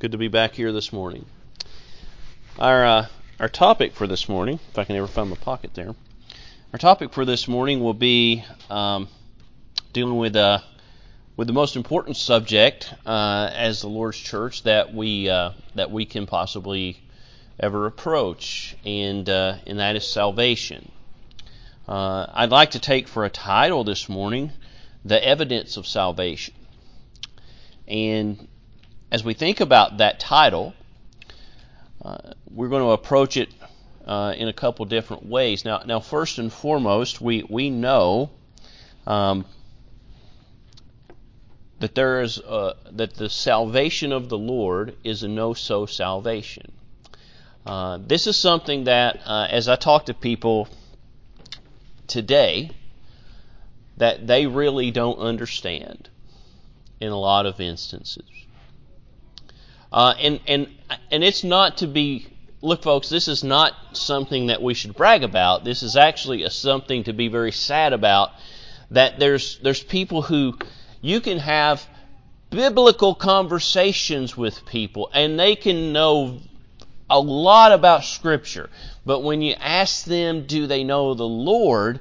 Good to be back here this morning. Our uh, our topic for this morning, if I can ever find my pocket there, our topic for this morning will be um, dealing with uh, with the most important subject uh, as the Lord's church that we uh, that we can possibly ever approach, and uh, and that is salvation. Uh, I'd like to take for a title this morning the evidence of salvation. And as we think about that title, uh, we're going to approach it uh, in a couple different ways. Now, now, first and foremost, we we know um, that there is uh, that the salvation of the Lord is a know-so salvation. Uh, this is something that, uh, as I talk to people today, that they really don't understand in a lot of instances. Uh, and and and it's not to be look, folks. This is not something that we should brag about. This is actually a, something to be very sad about. That there's there's people who you can have biblical conversations with people, and they can know a lot about Scripture. But when you ask them, do they know the Lord?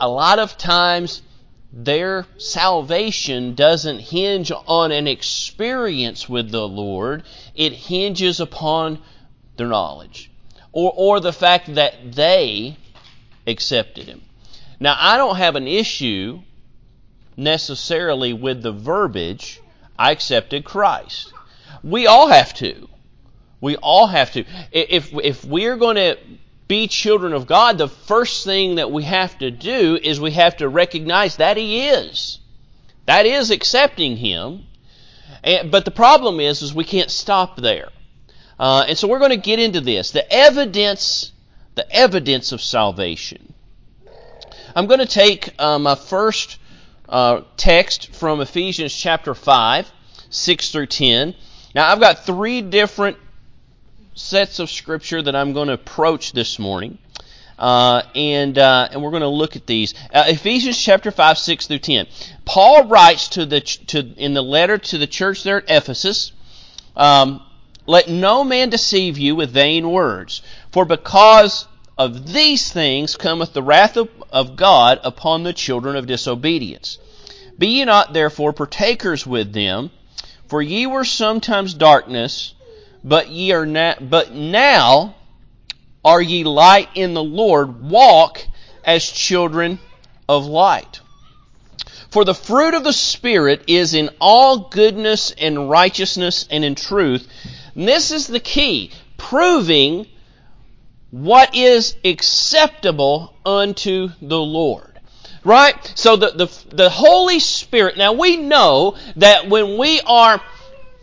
A lot of times their salvation doesn't hinge on an experience with the Lord, it hinges upon their knowledge or, or the fact that they accepted Him. Now, I don't have an issue necessarily with the verbiage, I accepted Christ. We all have to. We all have to. If, if we're going to be children of God, the first thing that we have to do is we have to recognize that He is. That is accepting Him. And, but the problem is, is we can't stop there. Uh, and so we're going to get into this. The evidence, the evidence of salvation. I'm going to take uh, my first uh, text from Ephesians chapter 5, 6 through 10. Now, I've got three different sets of scripture that I'm going to approach this morning. Uh, and uh, and we're going to look at these. Uh, Ephesians chapter five, six through ten. Paul writes to the to in the letter to the church there at Ephesus. Um, Let no man deceive you with vain words, for because of these things cometh the wrath of, of God upon the children of disobedience. Be ye not therefore partakers with them, for ye were sometimes darkness but ye are now, but now are ye light in the Lord. Walk as children of light. For the fruit of the Spirit is in all goodness and righteousness and in truth. And this is the key, proving what is acceptable unto the Lord. Right? So the, the, the Holy Spirit, now we know that when we are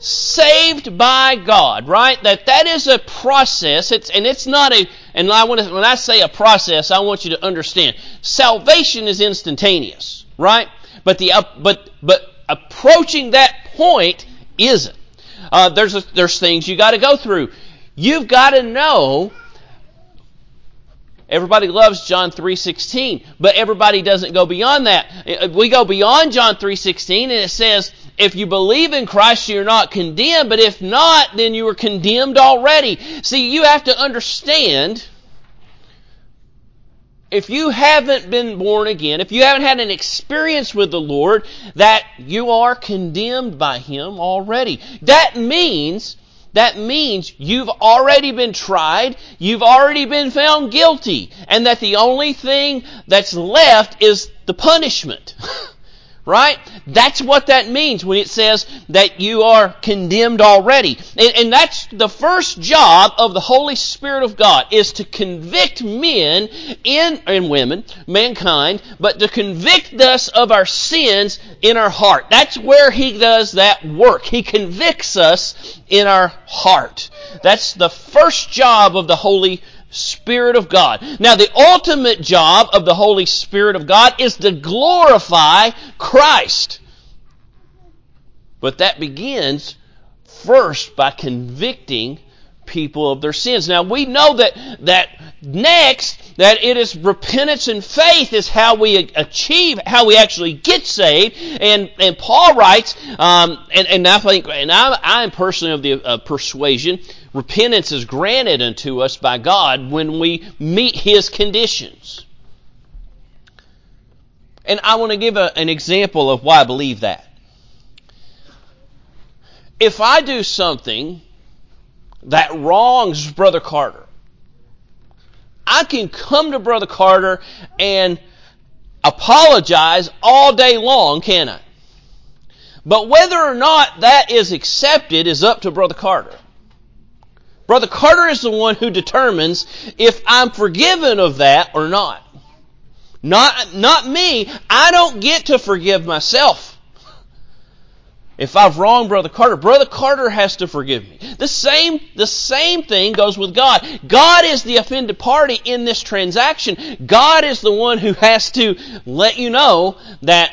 saved by God, right? That that is a process. It's and it's not a and I want to when I say a process, I want you to understand. Salvation is instantaneous, right? But the but but approaching that point isn't. Uh, there's a, there's things you got to go through. You've got to know Everybody loves John 3:16, but everybody doesn't go beyond that. Uh, we go beyond John 3:16 and it says, if you believe in Christ, you're not condemned, but if not, then you are condemned already. See, you have to understand if you haven't been born again, if you haven't had an experience with the Lord, that you are condemned by Him already. That means that means you've already been tried, you've already been found guilty, and that the only thing that's left is the punishment. Right? That's what that means when it says that you are condemned already. And, and, that's the first job of the Holy Spirit of God is to convict men in, and women, mankind, but to convict us of our sins in our heart. That's where He does that work. He convicts us in our heart. That's the first job of the Holy Spirit of God. Now, the ultimate job of the Holy Spirit of God is to glorify Christ. But that begins first by convicting people of their sins. Now we know that that next that it is repentance and faith is how we achieve, how we actually get saved. And, and Paul writes, um, and, and I think, and I, I am personally of the uh, persuasion, repentance is granted unto us by God when we meet His conditions. And I want to give a, an example of why I believe that. If I do something that wrongs Brother Carter, I can come to Brother Carter and apologize all day long, can I? But whether or not that is accepted is up to Brother Carter. Brother Carter is the one who determines if I'm forgiven of that or not. Not, not me. I don't get to forgive myself. If I've wronged Brother Carter, Brother Carter has to forgive me. The same, the same thing goes with God. God is the offended party in this transaction. God is the one who has to let you know that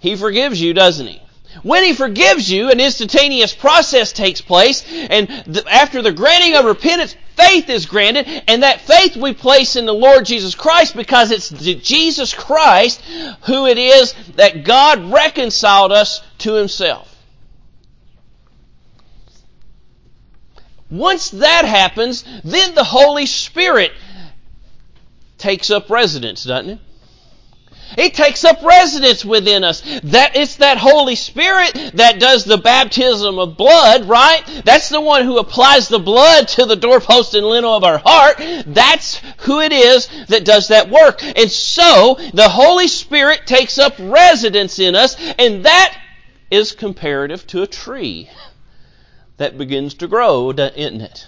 He forgives you, doesn't He? When He forgives you, an instantaneous process takes place, and after the granting of repentance, faith is granted, and that faith we place in the Lord Jesus Christ because it's Jesus Christ who it is that God reconciled us to Himself. Once that happens, then the Holy Spirit takes up residence, doesn't it? He takes up residence within us. That it's that Holy Spirit that does the baptism of blood, right? That's the one who applies the blood to the doorpost and lintel of our heart. That's who it is that does that work. And so the Holy Spirit takes up residence in us, and that is comparative to a tree that begins to grow, isn't it?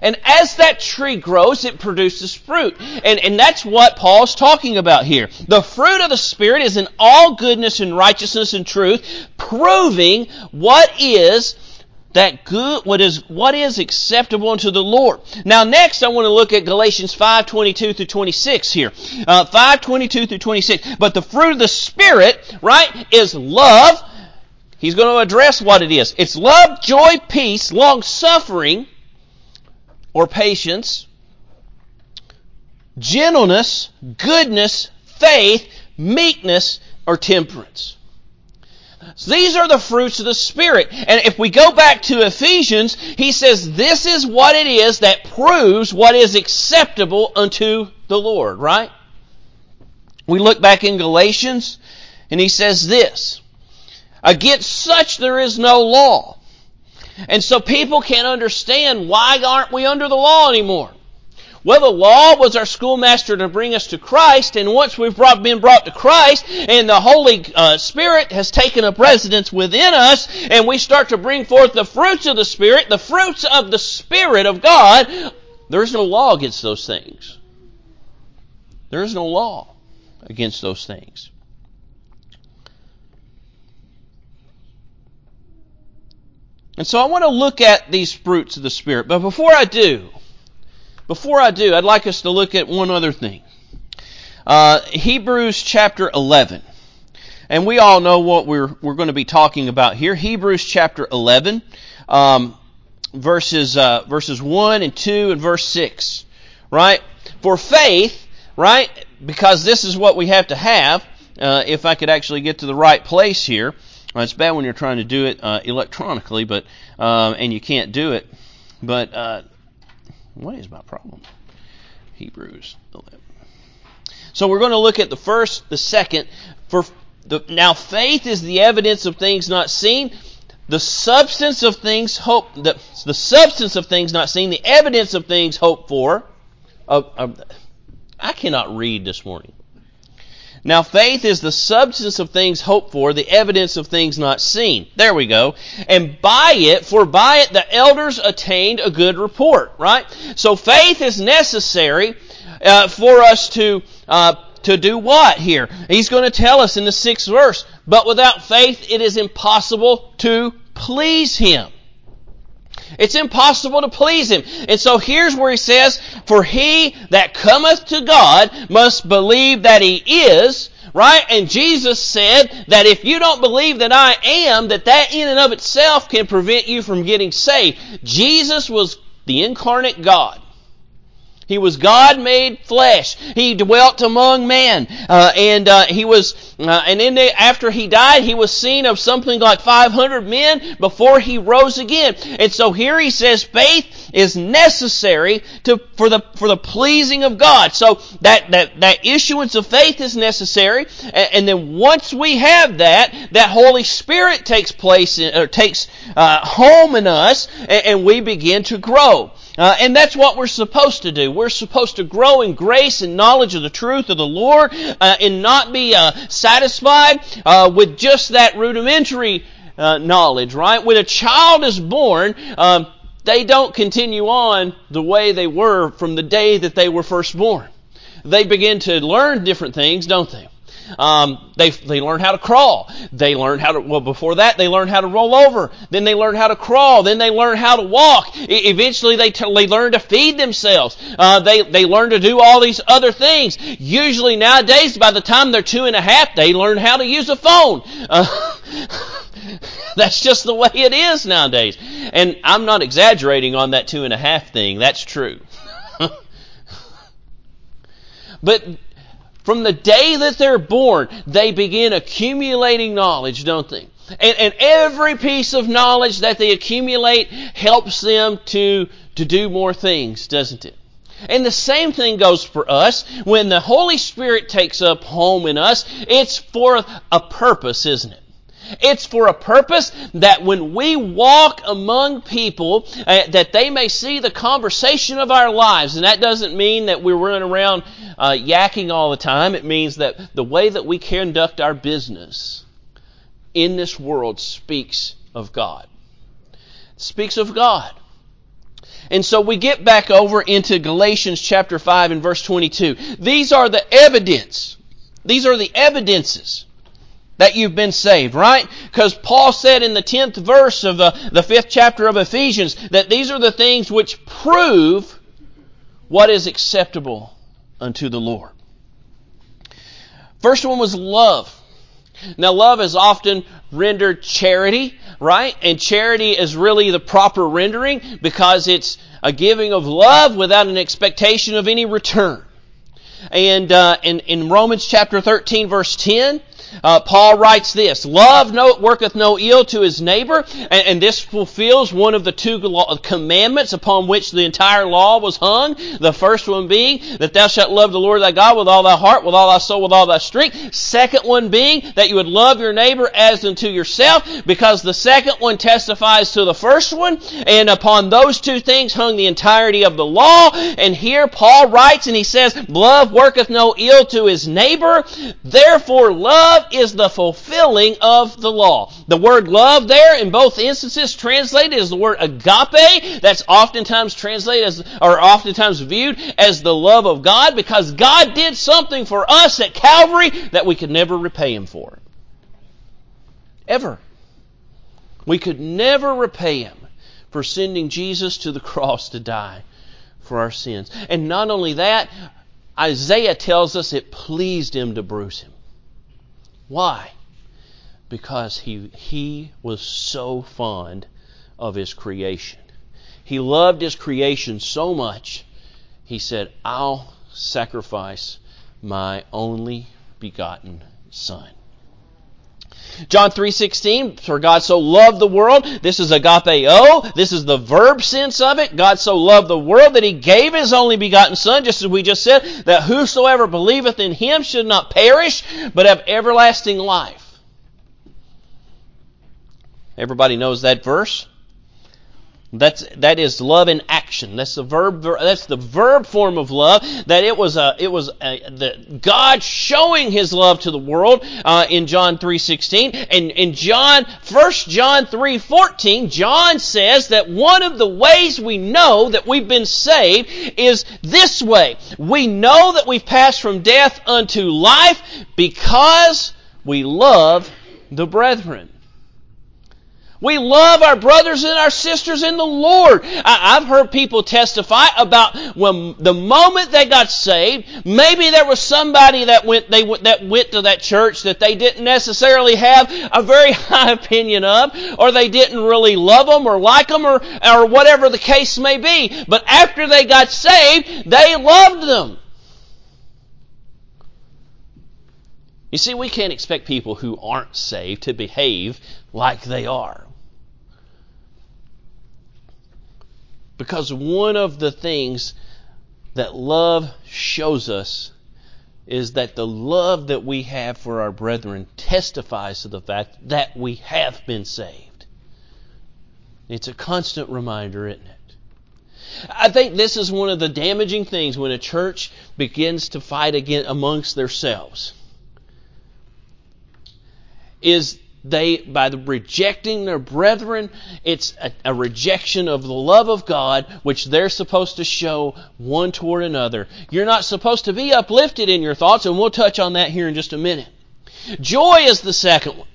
And as that tree grows, it produces fruit. And, and that's what Paul's talking about here. The fruit of the Spirit is in all goodness and righteousness and truth, proving what is that good what is what is acceptable unto the Lord. Now next I want to look at Galatians 5:22 through 26 here. Uh, 5:22 through 26. But the fruit of the spirit, right, is love. He's going to address what it is. It's love, joy, peace, long suffering, or patience, gentleness, goodness, faith, meekness, or temperance. So these are the fruits of the Spirit. And if we go back to Ephesians, he says this is what it is that proves what is acceptable unto the Lord, right? We look back in Galatians, and he says this Against such there is no law. And so people can't understand why aren't we under the law anymore? Well, the law was our schoolmaster to bring us to Christ, and once we've brought, been brought to Christ, and the Holy uh, Spirit has taken up residence within us, and we start to bring forth the fruits of the Spirit, the fruits of the Spirit of God, there's no law against those things. There is no law against those things. And so I want to look at these fruits of the Spirit. But before I do, before I do, I'd like us to look at one other thing. Uh, Hebrews chapter 11. And we all know what we're, we're going to be talking about here. Hebrews chapter 11, um, verses, uh, verses 1 and 2 and verse 6. Right? For faith, right? Because this is what we have to have. Uh, if I could actually get to the right place here. It's bad when you're trying to do it uh, electronically, but um, and you can't do it. But uh, what is my problem? Hebrews 11. So we're going to look at the first, the second. For the, now, faith is the evidence of things not seen, the substance of things hope. The, the substance of things not seen, the evidence of things hoped for. Uh, I cannot read this morning. Now, faith is the substance of things hoped for, the evidence of things not seen. There we go. And by it, for by it the elders attained a good report, right? So faith is necessary uh, for us to uh, to do what here? He's going to tell us in the sixth verse. But without faith, it is impossible to please Him. It's impossible to please Him. And so here's where He says, For he that cometh to God must believe that He is, right? And Jesus said that if you don't believe that I am, that that in and of itself can prevent you from getting saved. Jesus was the incarnate God. He was God made flesh. He dwelt among men, uh, and uh, he was, uh, and in the, after he died, he was seen of something like 500 men before he rose again. And so here he says faith is necessary to for the for the pleasing of God. So that that that issuance of faith is necessary, and, and then once we have that, that Holy Spirit takes place in, or takes uh, home in us, and, and we begin to grow. Uh, and that's what we're supposed to do. We're supposed to grow in grace and knowledge of the truth of the Lord uh, and not be uh, satisfied uh, with just that rudimentary uh, knowledge, right? When a child is born, um, they don't continue on the way they were from the day that they were first born. They begin to learn different things, don't they? Um, they they learn how to crawl. They learn how to well before that they learn how to roll over. Then they learn how to crawl. Then they learn how to walk. I, eventually they t- they learn to feed themselves. Uh, they they learn to do all these other things. Usually nowadays, by the time they're two and a half, they learn how to use a phone. Uh, that's just the way it is nowadays. And I'm not exaggerating on that two and a half thing. That's true. but from the day that they're born, they begin accumulating knowledge, don't they? And, and, every piece of knowledge that they accumulate helps them to, to do more things, doesn't it? And the same thing goes for us. When the Holy Spirit takes up home in us, it's for a purpose, isn't it? It's for a purpose that when we walk among people, uh, that they may see the conversation of our lives. And that doesn't mean that we're running around uh, yakking all the time. It means that the way that we conduct our business in this world speaks of God. It speaks of God. And so we get back over into Galatians chapter 5 and verse 22. These are the evidence. These are the evidences that you've been saved, right? Because Paul said in the 10th verse of the, the 5th chapter of Ephesians that these are the things which prove what is acceptable unto the Lord. First one was love. Now, love is often rendered charity, right? And charity is really the proper rendering because it's a giving of love without an expectation of any return. And uh, in, in Romans chapter 13, verse 10, uh, Paul writes this Love no, worketh no ill to his neighbor, and, and, this fulfills one of the two commandments upon which the entire law was hung. The first one being that thou shalt love the Lord thy God with all thy heart, with all thy soul, with all thy strength. Second one being that you would love your neighbor as unto yourself, because the second one testifies to the first one, and upon those two things hung the entirety of the law. And here Paul writes and he says, Love worketh no ill to his neighbor, therefore love love is the fulfilling of the law. The word love there in both instances translated is the word agape. That's oftentimes translated as, or oftentimes viewed as the love of God because God did something for us at Calvary that we could never repay Him for. Ever. We could never repay Him for sending Jesus to the cross to die for our sins. And not only that, Isaiah tells us it pleased him to bruise him. Why? Because he, he was so fond of his creation. He loved his creation so much, he said, I'll sacrifice my only begotten Son. John 3:16 for God so loved the world. This is agapeo. This is the verb sense of it. God so loved the world that he gave his only begotten son just as we just said that whosoever believeth in him should not perish but have everlasting life. Everybody knows that verse that's that is love in action. That's the verb. That's the verb form of love. That it was a it was a, the God showing His love to the world uh, in John three sixteen and in John First John three fourteen. John says that one of the ways we know that we've been saved is this way. We know that we've passed from death unto life because we love the brethren. We love our brothers and our sisters in the Lord. I, have heard people testify about when the moment they got saved, maybe there was somebody that went they that went to that church that they didn't necessarily have a very high opinion of, or they didn't really love them or like them, or or whatever the case may be. But after they got saved, they loved them. You see, we can't expect people who aren't saved to behave like they are. Because one of the things that love shows us is that the love that we have for our brethren testifies to the fact that we have been saved. It's a constant reminder, isn't it? I think this is one of the damaging things when a church begins to fight again amongst themselves. Is they by the rejecting their brethren it's a, a, rejection of the love of god which they're supposed to show one toward another you're not supposed to be uplifted in your thoughts and we'll touch on that here in just a minute joy is the second one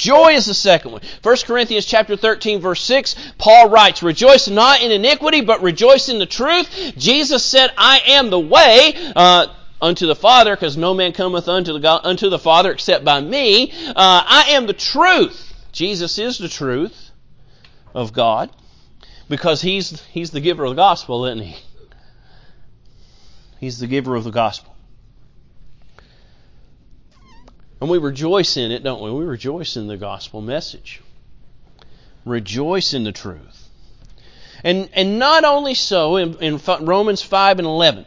Joy is the second one. 1 Corinthians chapter 13 verse 6, Paul writes, Rejoice not in iniquity, but rejoice in the truth. Jesus said, I am the way. Uh, unto the Father, because no man cometh unto the, God, unto the Father except by me. Uh, I am the truth. Jesus is the truth of God because he's, he's the giver of the gospel, isn't he? He's the giver of the gospel. And we rejoice in it, don't we? We rejoice in the gospel message. Rejoice in the truth. And, and not only so, in, in Romans 5 and 11,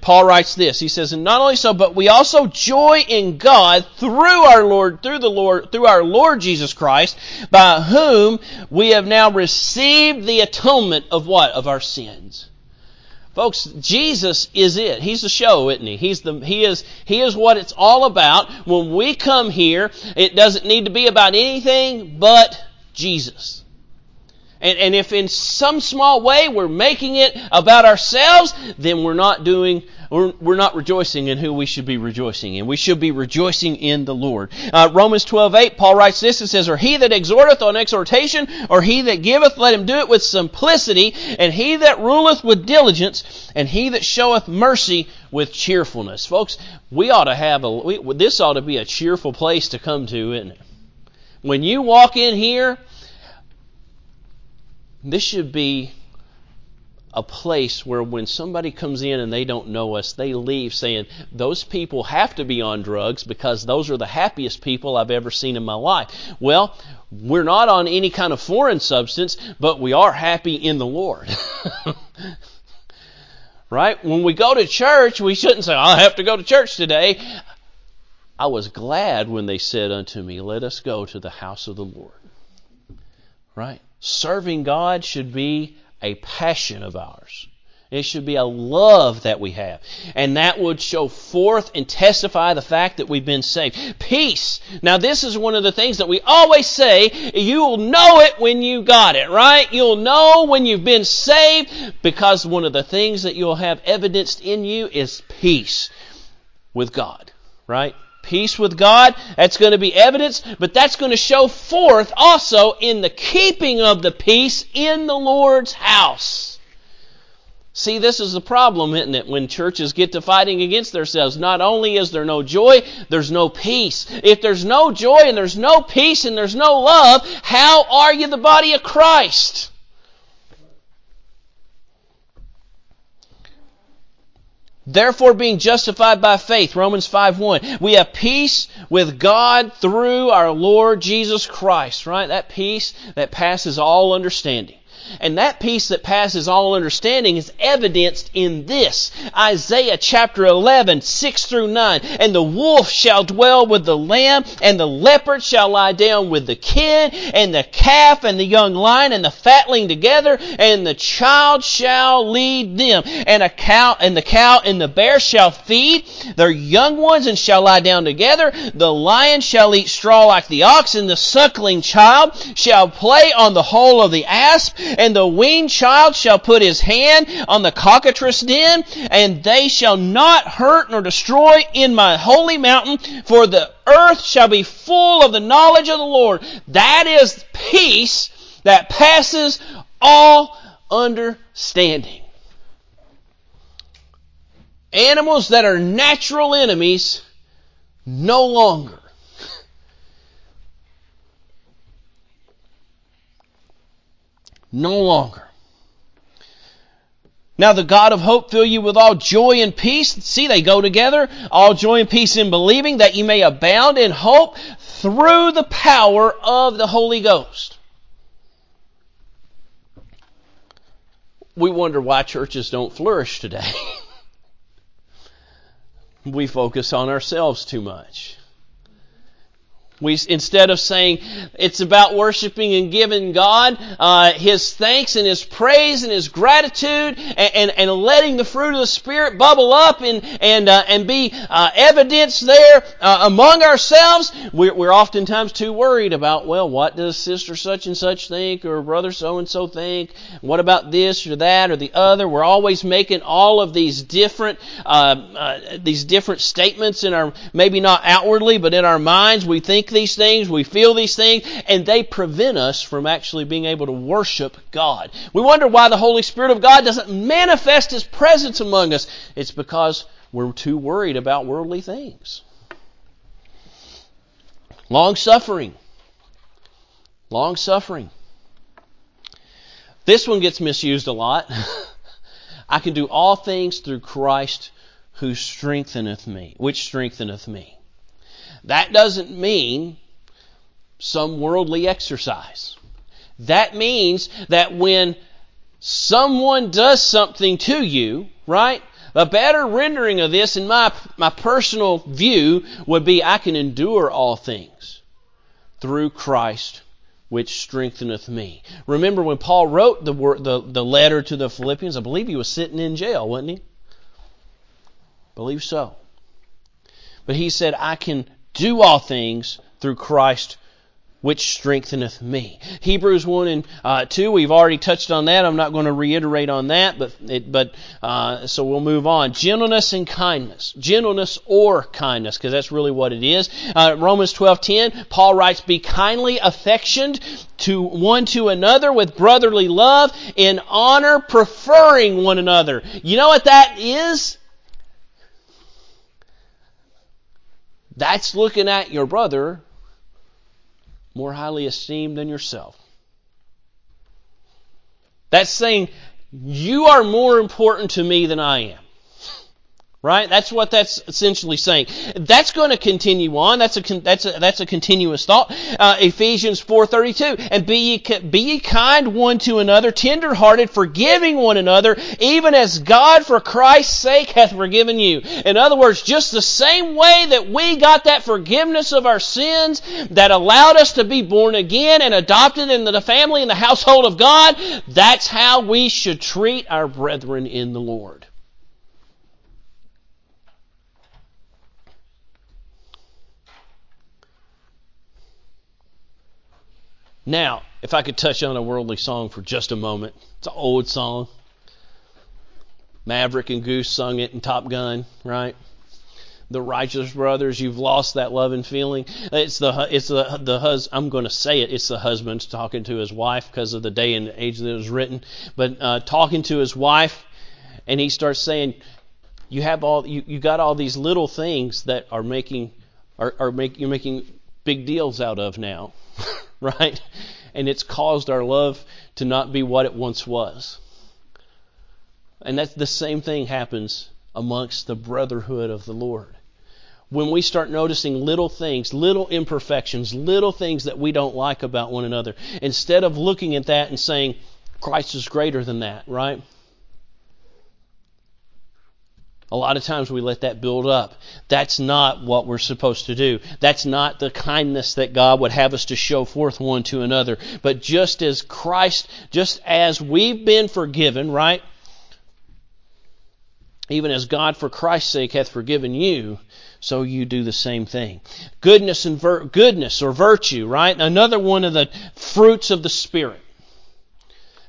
Paul writes this. He says, and not only so, but we also joy in God through our Lord, through the Lord, through our Lord Jesus Christ, by whom we have now received the atonement of what? Of our sins. Folks, Jesus is it. He's the show, isn't he? He's the, he is, he is what it's all about. When we come here, it doesn't need to be about anything but Jesus. And, and if in some small way we're making it about ourselves, then we're not doing, we're, we're not rejoicing in who we should be rejoicing in. We should be rejoicing in the Lord. Uh, Romans 12, 8, Paul writes this and says, Or he that exhorteth on exhortation, or he that giveth, let him do it with simplicity, and he that ruleth with diligence, and he that showeth mercy with cheerfulness. Folks, we ought to have a, we, this ought to be a cheerful place to come to, isn't it? When you walk in here, this should be a place where when somebody comes in and they don't know us, they leave saying, Those people have to be on drugs because those are the happiest people I've ever seen in my life. Well, we're not on any kind of foreign substance, but we are happy in the Lord. right? When we go to church, we shouldn't say, I have to go to church today. I was glad when they said unto me, Let us go to the house of the Lord. Right? Serving God should be a passion of ours. It should be a love that we have. And that would show forth and testify the fact that we've been saved. Peace. Now, this is one of the things that we always say. You'll know it when you got it, right? You'll know when you've been saved because one of the things that you'll have evidenced in you is peace with God, right? Peace with God. That's going to be evidence, but that's going to show forth also in the keeping of the peace in the Lord's house. See, this is the problem, isn't it? When churches get to fighting against themselves, not only is there no joy, there's no peace. If there's no joy and there's no peace and there's no love, how are you the body of Christ? Therefore, being justified by faith, Romans 5 1, we have peace with God through our Lord Jesus Christ, right? That peace that passes all understanding. And that peace that passes all understanding is evidenced in this. Isaiah chapter 11, 6 through 9. And the wolf shall dwell with the lamb, and the leopard shall lie down with the kid, and the calf and the young lion and the fatling together, and the child shall lead them. And a cow, and the cow and the bear shall feed their young ones and shall lie down together. The lion shall eat straw like the ox, and the suckling child shall play on the hole of the asp And the weaned child shall put his hand on the cockatrice den, and they shall not hurt nor destroy in my holy mountain, for the earth shall be full of the knowledge of the Lord. That is peace that passes all understanding. Animals that are natural enemies no longer. No longer. Now the God of hope fill you with all joy and peace. See, they go together. All joy and peace in believing that you may abound in hope through the power of the Holy Ghost. We wonder why churches don't flourish today. we focus on ourselves too much. We, instead of saying it's about worshiping and giving God uh, His thanks and His praise and His gratitude and, and, and, letting the fruit of the Spirit bubble up and and uh, and be uh, evidence there uh, among ourselves, we're, we're oftentimes too worried about well, what does sister such and such think or brother so and so think? What about this or that or the other? We're always making all of these different uh, uh, these different statements in our maybe not outwardly, but in our minds we think these things, we feel these things, and they prevent us from actually being able to worship God. We wonder why the Holy Spirit of God doesn't manifest His presence among us. It's because we're too worried about worldly things. Long suffering. Long suffering. This one gets misused a lot. I can do all things through Christ who strengtheneth me, which strengtheneth me. That doesn't mean some worldly exercise. That means that when someone does something to you, right? A better rendering of this, in my, my personal view, would be I can endure all things through Christ which strengtheneth me. Remember when Paul wrote the, the, the letter to the Philippians, I believe he was sitting in jail, wasn't he? I believe so. But he said, I can do all things through Christ which strengtheneth me. Hebrews 1 and uh, 2, we've already touched on that. I'm not going to reiterate on that, but, it, but uh, so we'll move on. Gentleness and kindness. Gentleness or kindness, because that's really what it is. Uh, Romans 12.10, Paul writes, Be kindly affectioned to one to another with brotherly love, in honor preferring one another. You know what that is? That's looking at your brother more highly esteemed than yourself. That's saying, you are more important to me than I am. Right? That's what that's essentially saying. That's going to continue on. That's a that's a, that's a continuous thought. Uh, Ephesians four thirty two. And be ye be ye kind one to another, tenderhearted, forgiving one another, even as God for Christ's sake hath forgiven you. In other words, just the same way that we got that forgiveness of our sins that allowed us to be born again and adopted into the family and the household of God. That's how we should treat our brethren in the Lord. Now, if I could touch on a worldly song for just a moment, it's an old song. Maverick and Goose sung it in Top Gun, right? The Righteous Brothers, you've lost that love and feeling. It's the it's the the hus. I'm going to say it. It's the husband talking to his wife because of the day and age that it was written. But uh, talking to his wife, and he starts saying, "You have all you you got all these little things that are making are are make you're making big deals out of now." right? And it's caused our love to not be what it once was. And that's the same thing happens amongst the brotherhood of the Lord. When we start noticing little things, little imperfections, little things that we don't like about one another, instead of looking at that and saying, Christ is greater than that, right? A lot of times we let that build up. That's not what we're supposed to do. That's not the kindness that God would have us to show forth one to another. But just as Christ, just as we've been forgiven, right? Even as God for Christ's sake hath forgiven you, so you do the same thing. Goodness and goodness or virtue, right? Another one of the fruits of the Spirit.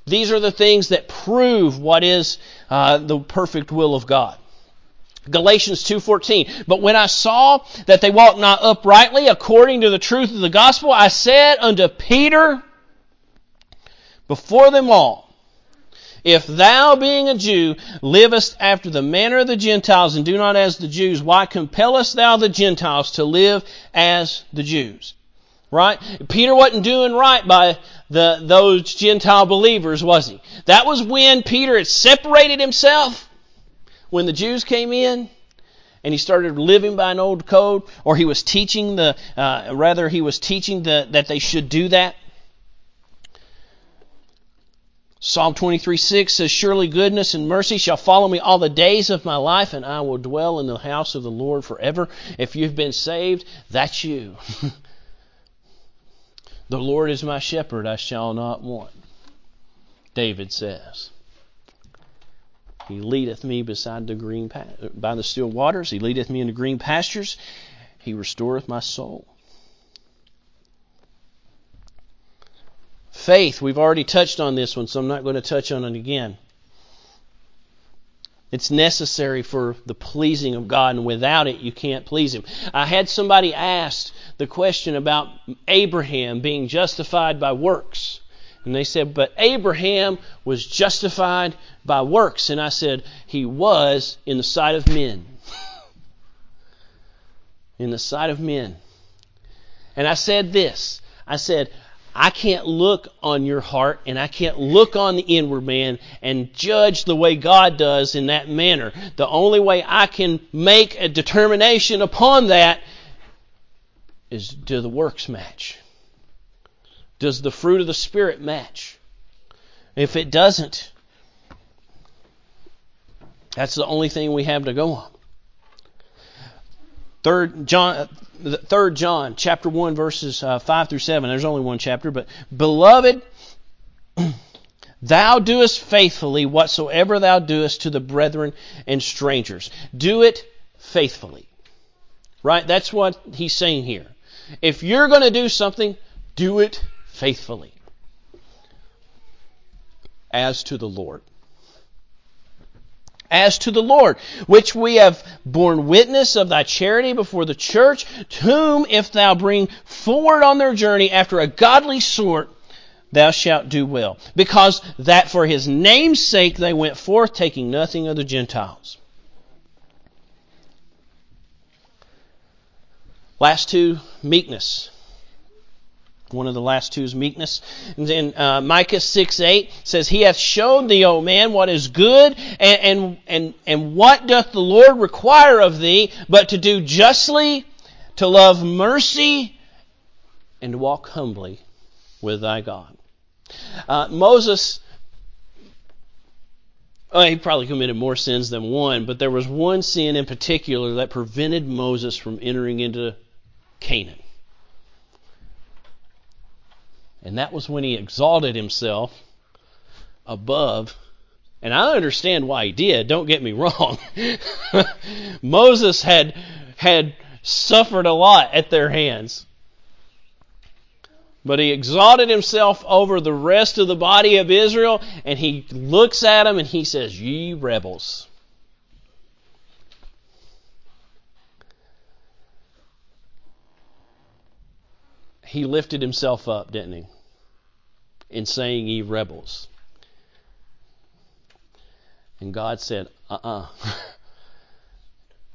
These are the things that prove what is uh, the perfect will of God. Galatians 2:14 But when I saw that they walked not uprightly according to the truth of the gospel I said unto Peter before them all if thou, being a Jew, livest after the manner of the Gentiles and do not as the Jews, why compellest thou the Gentiles to live as the Jews? Right? Peter wasn't doing right by the, those Gentile believers, was he? That was when Peter had separated himself when the Jews came in and he started living by an old code, or he was teaching the, uh, rather he was teaching the, that they should do that. Psalm 23 6 says, Surely goodness and mercy shall follow me all the days of my life, and I will dwell in the house of the Lord forever. If you've been saved, that's you. the Lord is my shepherd, I shall not want. David says. He leadeth me beside the green by the still waters. He leadeth me into green pastures. He restoreth my soul. Faith, we've already touched on this one, so I'm not going to touch on it again. It's necessary for the pleasing of God, and without it, you can't please Him. I had somebody ask the question about Abraham being justified by works. And they said, But Abraham was justified by works. And I said, He was in the sight of men. in the sight of men. And I said this I said, I can't look on your heart and I can't look on the inward man and judge the way God does in that manner. The only way I can make a determination upon that is do the works match? Does the fruit of the Spirit match? If it doesn't, that's the only thing we have to go on. Third John, Third John, chapter one, verses uh, five through seven. There's only one chapter, but beloved, thou doest faithfully whatsoever thou doest to the brethren and strangers. Do it faithfully. Right? That's what he's saying here. If you're going to do something, do it faithfully. As to the Lord as to the Lord, which we have borne witness of thy charity before the church, To whom if thou bring forward on their journey after a godly sort, thou shalt do well. Because that for his name's sake they went forth, taking nothing of the Gentiles. Last two, meekness. One of the last two is meekness. And then uh, Micah 6 8 says, He hath shown thee, O man, what is good, and, and, and, and what doth the Lord require of thee, but to do justly, to love mercy, and to walk humbly with thy God. Uh, Moses, well, he probably committed more sins than one, but there was one sin in particular that prevented Moses from entering into Canaan. And that was when he exalted himself above. And I understand why he did, don't get me wrong. Moses had had suffered a lot at their hands. But he exalted himself over the rest of the body of Israel, and he looks at them and he says, Ye rebels. He lifted himself up, didn't he? In saying, Ye rebels. And God said, Uh uh-uh. uh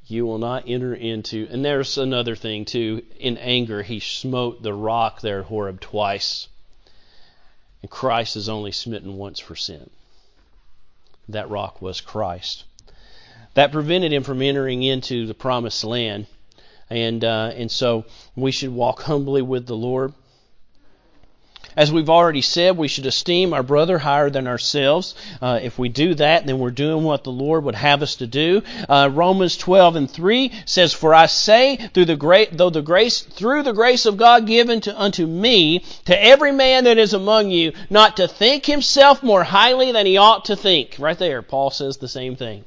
you will not enter into. And there's another thing, too. In anger, he smote the rock there Horeb twice. And Christ is only smitten once for sin. That rock was Christ. That prevented him from entering into the promised land. And, uh, and so we should walk humbly with the Lord. As we've already said, we should esteem our brother higher than ourselves. Uh, if we do that, then we're doing what the Lord would have us to do. Uh, Romans 12 and 3 says, "For I say, through the though the grace, through the grace of God given to, unto me, to every man that is among you, not to think himself more highly than he ought to think." Right there, Paul says the same thing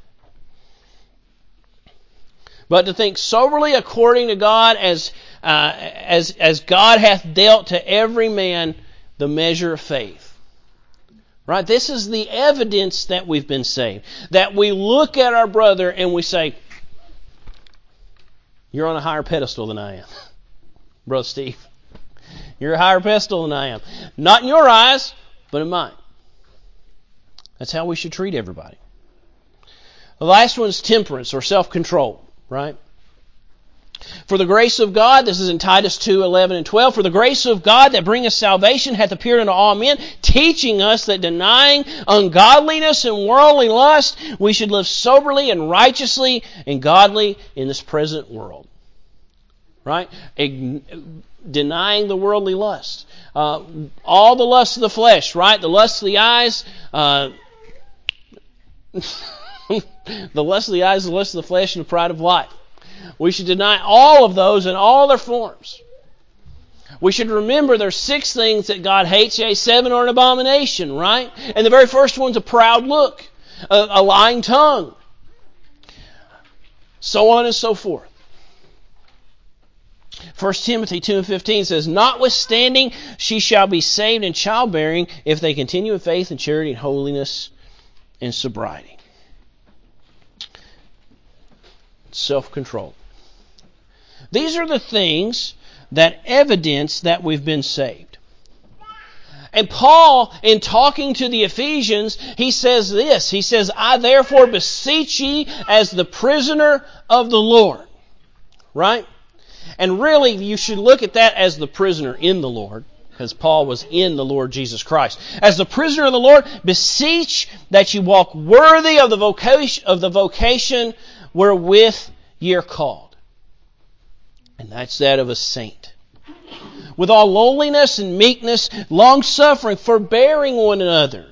but to think soberly according to God as, uh, as, as God hath dealt to every man the measure of faith. Right? This is the evidence that we've been saved. That we look at our brother and we say, You're on a higher pedestal than I am. Brother Steve. You're a higher pedestal than I am. Not in your eyes, but in mine. That's how we should treat everybody. The last one is temperance or self control, right? For the grace of God, this is in Titus 2 11 and 12. For the grace of God that bringeth salvation hath appeared unto all men, teaching us that denying ungodliness and worldly lust, we should live soberly and righteously and godly in this present world. Right? denying the worldly lust. Uh, all the lusts of the flesh, right? The lust of the eyes, uh, the lust of the eyes, the lust of the flesh, and the pride of life. We should deny all of those in all their forms. We should remember there's six things that God hates. Yea, seven are an abomination, right? And the very first one's a proud look, a, a lying tongue, so on and so forth. 1 Timothy 2 and 15 says, Notwithstanding, she shall be saved in childbearing if they continue in faith and charity and holiness and sobriety. Self control. These are the things that evidence that we've been saved. And Paul, in talking to the Ephesians, he says this. He says, I therefore beseech ye as the prisoner of the Lord. Right? And really, you should look at that as the prisoner in the Lord, because Paul was in the Lord Jesus Christ. As the prisoner of the Lord, beseech that you walk worthy of the vocation, of the vocation wherewith ye are called. And that's that of a saint. With all lowliness and meekness, long suffering, forbearing one another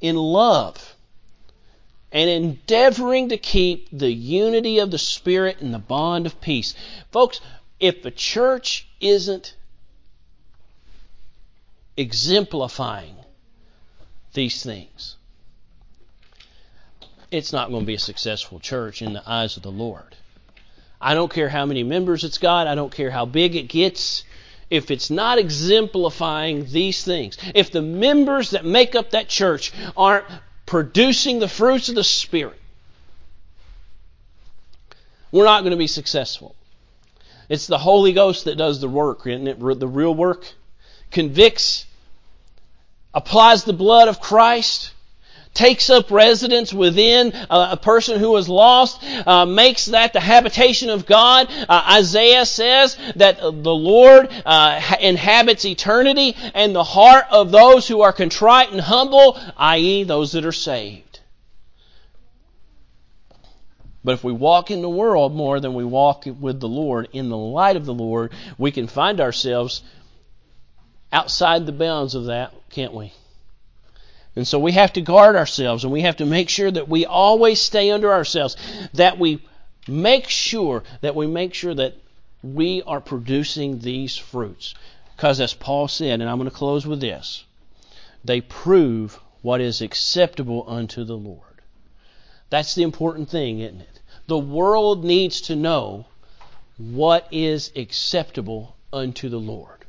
in love and endeavoring to keep the unity of the Spirit and the bond of peace. Folks, if the church isn't exemplifying these things, it's not going to be a successful church in the eyes of the Lord. I don't care how many members it's got, I don't care how big it gets. If it's not exemplifying these things, if the members that make up that church aren't producing the fruits of the Spirit, we're not going to be successful. It's the Holy Ghost that does the work, isn't it? The real work convicts, applies the blood of Christ, takes up residence within a, a person who is lost, uh, makes that the habitation of God. Uh, Isaiah says that the Lord uh, inhabits eternity and the heart of those who are contrite and humble, i.e., those that are saved. But if we walk in the world more than we walk with the Lord, in the light of the Lord, we can find ourselves outside the bounds of that, can't we? And so we have to guard ourselves and we have to make sure that we always stay under ourselves, that we make sure that we make sure that we are producing these fruits. Because as Paul said, and I'm going to close with this, they prove what is acceptable unto the Lord. That's the important thing, isn't it? The world needs to know what is acceptable unto the Lord.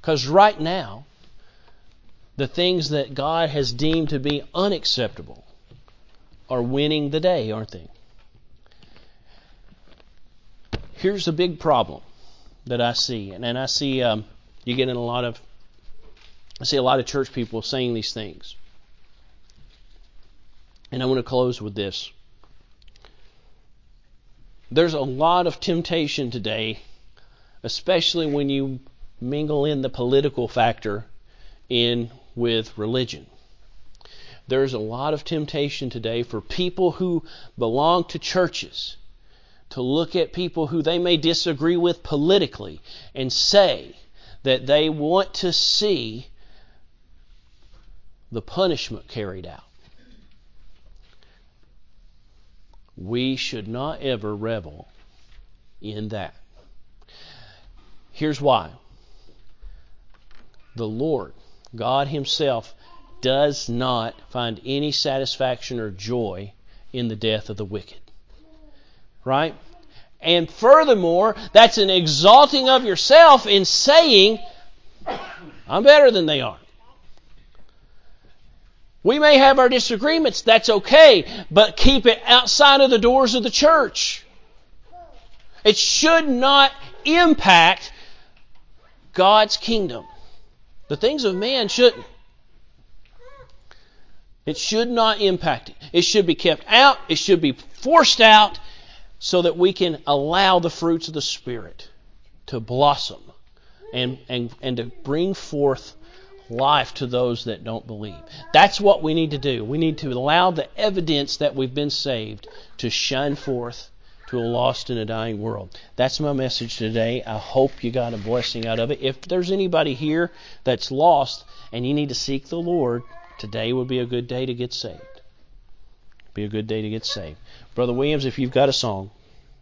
Because right now, the things that God has deemed to be unacceptable are winning the day, aren't they? Here's a big problem that I see, and, and I see um, you get in a lot of I see a lot of church people saying these things. And I want to close with this. There's a lot of temptation today, especially when you mingle in the political factor in with religion. There's a lot of temptation today for people who belong to churches to look at people who they may disagree with politically and say that they want to see the punishment carried out. We should not ever revel in that. Here's why the Lord God Himself does not find any satisfaction or joy in the death of the wicked. Right? And furthermore, that's an exalting of yourself in saying, I'm better than they are. We may have our disagreements, that's okay, but keep it outside of the doors of the church. It should not impact God's kingdom. The things of man shouldn't. It should not impact it. It should be kept out. It should be forced out so that we can allow the fruits of the Spirit to blossom and, and, and to bring forth life to those that don't believe. That's what we need to do. We need to allow the evidence that we've been saved to shine forth to a lost and a dying world. That's my message today. I hope you got a blessing out of it. If there's anybody here that's lost and you need to seek the Lord, today would be a good day to get saved. Be a good day to get saved. Brother Williams, if you've got a song.